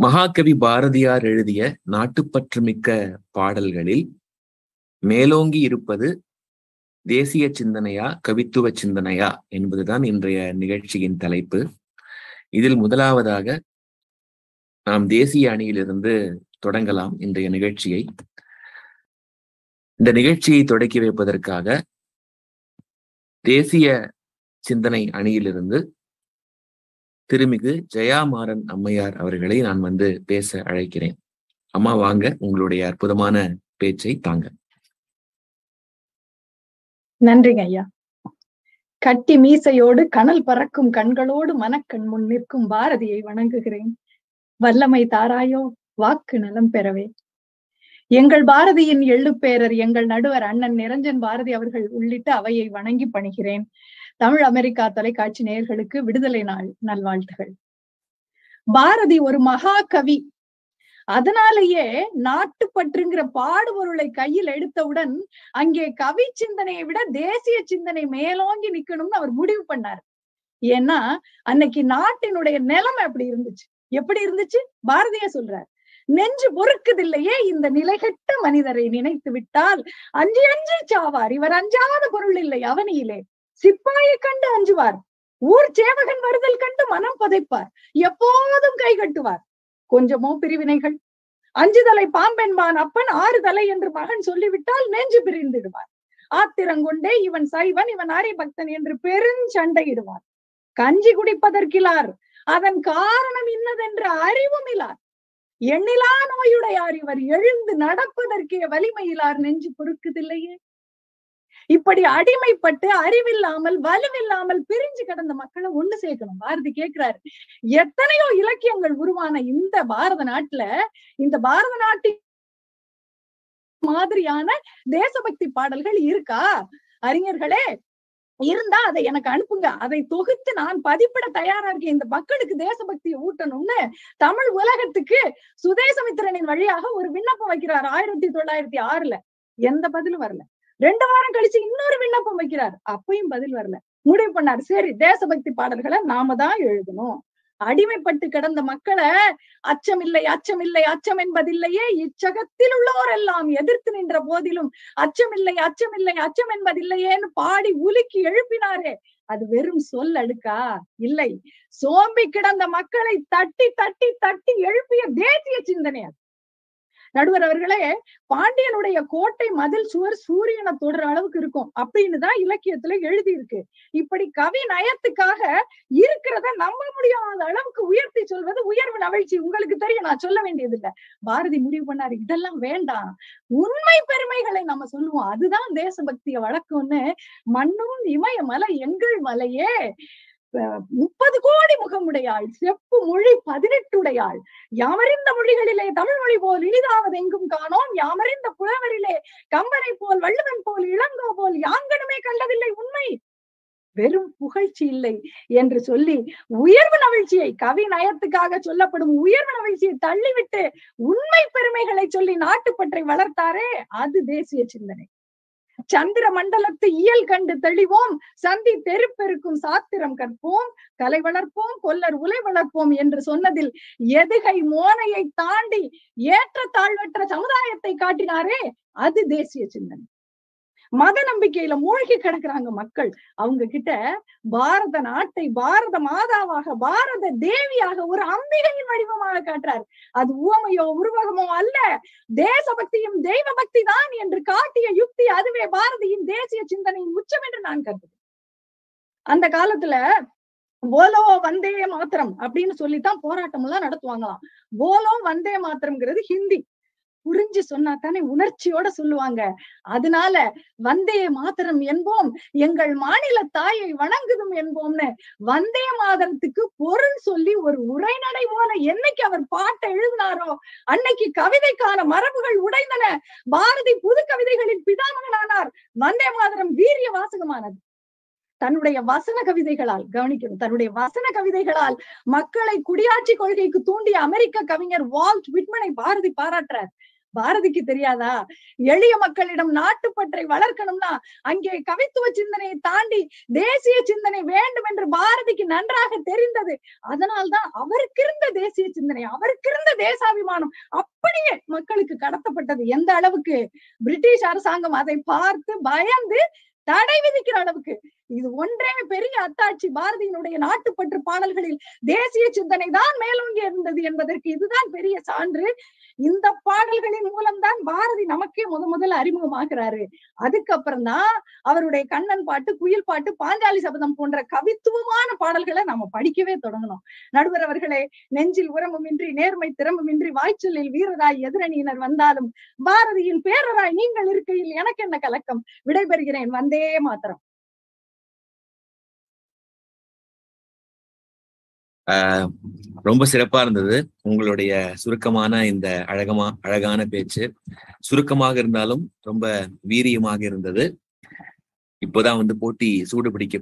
மகாகவி பாரதியார் எழுதிய நாட்டுப்பற்று மிக்க பாடல்களில் மேலோங்கி இருப்பது தேசிய சிந்தனையா கவித்துவ சிந்தனையா என்பதுதான் இன்றைய நிகழ்ச்சியின் தலைப்பு. இதில் முதலாவதாக நாம் தேசிய அணியிலிருந்து தொடங்கலாம் இன்றைய நிகழ்ச்சியை. இந்த நிகழ்ச்சியை தொடக்கி வைப்பதற்காக தேசிய சிந்தனை அணியிலிருந்து திருமிகு ஜெயாமாறன் அம்மையார் அவர்களை நான் வந்து பேச அழைக்கிறேன். அம்மா வாங்க உங்களுடைய அற்புதமான பேச்சை தாங்க. நன்றிங்க ஐயா. கட்டி மீசையோடு கனல் பறக்கும் கண்களோடு மனக்கண் முன் நிற்கும் பாரதியை வணங்குகிறேன். வல்லமை தாராயோ வாக்கு நலம் பெறவே. எங்கள் பாரதியின் எள்ளுப்பேரர் எங்கள் நடுவர் அண்ணன் நிரஞ்சன் பாரதி அவர்கள் உள்ளிட்ட அவையை வணங்கி பணிகிறேன். தமிழ் அமெரிக்கா தொலைக்காட்சி நேயர்களுக்கு விடுதலை நாள் நல்வாழ்த்துகள். பாரதி ஒரு மகா கவி அதனாலேயே நாட்டுப்பற்றுங்கிற பாடுபொருளை கையில் எடுத்தவுடன் அங்கே கவி சிந்தனையை விட தேசிய சிந்தனை மேலோங்கி நிக்கணும்னு அவர் முடிவு பண்ணார். ஏன்னா அன்னைக்கு நாட்டினுடைய நிலைமை அப்படி இருந்துச்சு. எப்படி இருந்துச்சு? பாரதிய சொல்றார். நெஞ்சு பொறுக்குதில்லையே இந்த நிலைகட்ட மனிதரை நினைத்து விட்டால் அஞ்சு அஞ்சு சாவார். இவர் அஞ்சாத பொருள் இல்லை அவனியிலே. சிப்பாயை கண்டு அஞ்சுவார். ஊர் சேவகன் வருதல் கண்டு மனம் பதைப்பார். எப்போதும் கை கட்டுவார். கொஞ்சமோ பிரிவினைகள். அஞ்சு தலை பாம்பென்பான் அப்பன் ஆறு தலை என்று மகன் சொல்லிவிட்டால் நெஞ்சு பிரிந்திடுவார். ஆத்திரங்கொண்டே இவன் சைவன் இவன் பக்தன் என்று பெருஞ்சண்டையிடுவார். கஞ்சி குடிப்பதற்கிலார். அதன் காரணம் இன்னதென்ற அறிவும் இலார். எண்ணிலா நோயுடையார் இவர் எழுந்து நடப்பதற்கே வலிமையிலார். நெஞ்சு பொறுக்குதில்லையே இப்படி அடிமைப்பட்டு அறிவில்லாமல் வலுவில்லாமல் பிரிஞ்சு கிடந்த மக்களை ஒண்ணு சேர்க்கணும். பாரதி கேட்கிறாரு எத்தனையோ இலக்கியங்கள் உருவான இந்த பாரத நாட்டுல இந்த பாரத நாட்டின் மாதிரியான தேசபக்தி பாடல்கள் இருக்கா? அறிஞர்களே இருந்தா அதை எனக்கு அனுப்புங்க. அதை தொகுத்து நான் பதிப்பிட தயாரா இருக்கேன். இந்த மக்களுக்கு தேசபக்தியை ஊட்டணும்னு தமிழ் உலகத்துக்கு சுதேசமித்திரனின் வழியாக ஒரு விண்ணப்பம் வைக்கிறார் ஆயிரத்தி தொள்ளாயிரத்தி ஆறுல. எந்த பதிலும் வரல. ரெண்டு வாரம் கழிச்சு இன்னொரு விண்ணப்பம் வைக்கிறார். அப்பயும் பதில் வரல. முடிவு பண்ணார். சரி தேசபக்தி பாடல்களை நாம தான் எழுதணும். அடிமைப்பட்டு கிடந்த மக்களை அச்சமில்லை அச்சமில்லை அச்சம் என்பதில்லையே. இச்சகத்தில் உள்ளோர் எல்லாம் எதிர்த்து நின்ற போதிலும் அச்சமில்லை அச்சமில்லை அச்சம் என்பதில்லையேன்னு பாடி உலுக்கி எழுப்பினாரே. அது வெறும் சொல் அடுக்கா? இல்லை. சோம்பி கிடந்த மக்களை தட்டி தட்டி தட்டி எழுப்பிய தேசிய சிந்தனை அது. நடுவர் அவர்களே பாண்டியனுடைய கோட்டை மதில் சுவர் சூரியனை தொடர அளவுக்கு இருக்கும் அப்படின்னு தான் இலக்கியத்துல எழுதி இருக்கு இப்படி கவி நயத்துக்காக இருக்கிறத நம்ப முடியாத அளவுக்கு உயர்த்தி சொல்வது உயர்வு நவழ்ச்சி உங்களுக்கு தெரியும் நான் சொல்ல வேண்டியது இல்ல பாரதி முடிவு பண்ணாரு இதெல்லாம் வேண்டாம். உண்மை பெருமைகளை நம்ம சொல்லுவோம். அதுதான் தேசபக்திய வழக்கம்னு மண்ணும் இமய மலை எங்கள் மலையே. முப்பது கோடி முகமுடையாள் செப்பு மொழி பதினெட்டுடையாள். யாமறிந்த மொழிகளிலே தமிழ் மொழி போல் இனிதாவது எங்கும் காணோம். யாமறிந்த புலவரிலே கம்பனை போல் வள்ளுவன் போல் இளங்கோ போல் யாங்கனுமே கண்டதில்லை உண்மை. வெறும் புகழ்ச்சி இல்லை என்று சொல்லி உயர்வு நவிழ்ச்சியை கவி நயத்துக்காக சொல்லப்படும் உயர்வு நவிழ்ச்சியை தள்ளிவிட்டு உண்மை பெருமைகளை சொல்லி நாட்டுப்பற்றை வளர்த்தாரே அது தேசிய சிந்தனை. சந்திர மண்டலத்து இயல் கண்டு தெளிவோம். சந்தி தெருப்பெருக்கும் சாத்திரம் கற்போம். கலை வளர்ப்போம் கொல்லர் உலை வளர்ப்போம் என்று சொன்னதில் எதுகை மோனையை தாண்டி ஏற்ற தாழ்வற்ற சமுதாயத்தை காட்டினாரே? அது தேசிய சிந்தனை. மத நம்பிக்கையில மூழ்கி கிடக்குறாங்க மக்கள். அவங்க கிட்ட பாரத நாட்டை பாரத மாதாவாக பாரத தேவியாக ஒரு அம்பிகையின் வடிவமாக காட்டுறார். அது ஊமையோ உருவகமோ அல்ல. தேசபக்தியும் தெய்வ பக்தி தான் என்று காட்டிய யுக்தி அதுவே பாரதியின் தேசிய சிந்தனையின் உச்சம் என்று நான் கருதுகிறேன். அந்த காலத்துல போலோ வந்தே மாத்திரம் அப்படின்னு சொல்லித்தான் போராட்டம் எல்லாம் நடத்துவாங்களாம். போலோ வந்தே மாத்திரம்ங்கிறது ஹிந்தி. புரிஞ்சு சொன்னா தானே உணர்ச்சியோட சொல்லுவாங்க. அதனால வந்தே மாதரம் என்போம் எங்கள் மாநில தாயை வணங்குதும் என்போம்னு வந்தே மாதரத்துக்கு பொருள் சொல்லி ஒரு உரைநடை போல என்னைக்கு அவர் பாட்டை எழுதினாரோ அன்னைக்கு கவிதைக்கான மரபுகள் உடைந்தன. பாரதி புது கவிதைகளின் பிதாமகனானார். வந்தே மாதரம் வீரிய வாசகமானது. தன்னுடைய வசன கவிதைகளால் கவனிக்கணும். தன்னுடைய வசன கவிதைகளால் மக்களை குடியாட்சி கொள்கைக்கு தூண்டிய அமெரிக்க கவிஞர் வால்ட் விட்மனை பாரதி பாராட்டுறார். பாரதிக்கு தெரியாதா? எளிய மக்களிடம் நாட்டுப்பற்றை வளர்க்கணும்னா அங்கே கவித்துவ சிந்தனையை தாண்டி தேசிய சிந்தனை வேண்டும் என்று பாரதிக்கு நன்றாக தெரிந்தது. அதனால்தான் அவருக்கு இருந்த தேசிய சிந்தனை அவருக்கு இருந்த தேசாபிமானம் அப்படியே மக்களுக்கு கடத்தப்பட்டது. எந்த அளவுக்கு? பிரிட்டிஷ் அரசாங்கம் அதை பார்த்து பயந்து தடை விதிக்கிற அளவுக்கு. இது ஒன்றே பெரிய அத்தாட்சி. பாரதியினுடைய நாட்டுப்பற்று பாடல்களில் தேசிய சிந்தனை தான் மேலோங்கி இருந்தது என்பதற்கு இதுதான் பெரிய சான்று. இந்த பாடல்களின் மூலம்தான் பாரதி நமக்கே முத முதல்ல அறிமுகமாகிறாரு. அதுக்கப்புறம் தான் அவருடைய கண்ணன் பாட்டு குயில் பாட்டு பாஞ்சாலி சபதம் போன்ற கவித்துவமான பாடல்களை நாம படிக்கவே தொடங்கணும். நடுவர் அவர்களே நெஞ்சில் உரமுமின்றி நேர்மை திறமுமின்றி வாய்ச்சலில் வீரராய் எதிரணியினர் வந்தாலும் பாரதியின் பேரராய் நீங்கள் இருக்கையில் எனக்கு என்ன கலக்கம்? விடைபெறுகிறேன். வந்தே மாத்திரம் ரொம்ப சிறப்பா இருந்தது. உங்களுடைய சுருக்கமான இந்த அழகமா அழகான பேச்சு. சுருக்கமாக இருந்தாலும் ரொம்ப வீரியமாக இருந்தது. இப்போதான் வந்து போட்டி சூடு பிடிக்க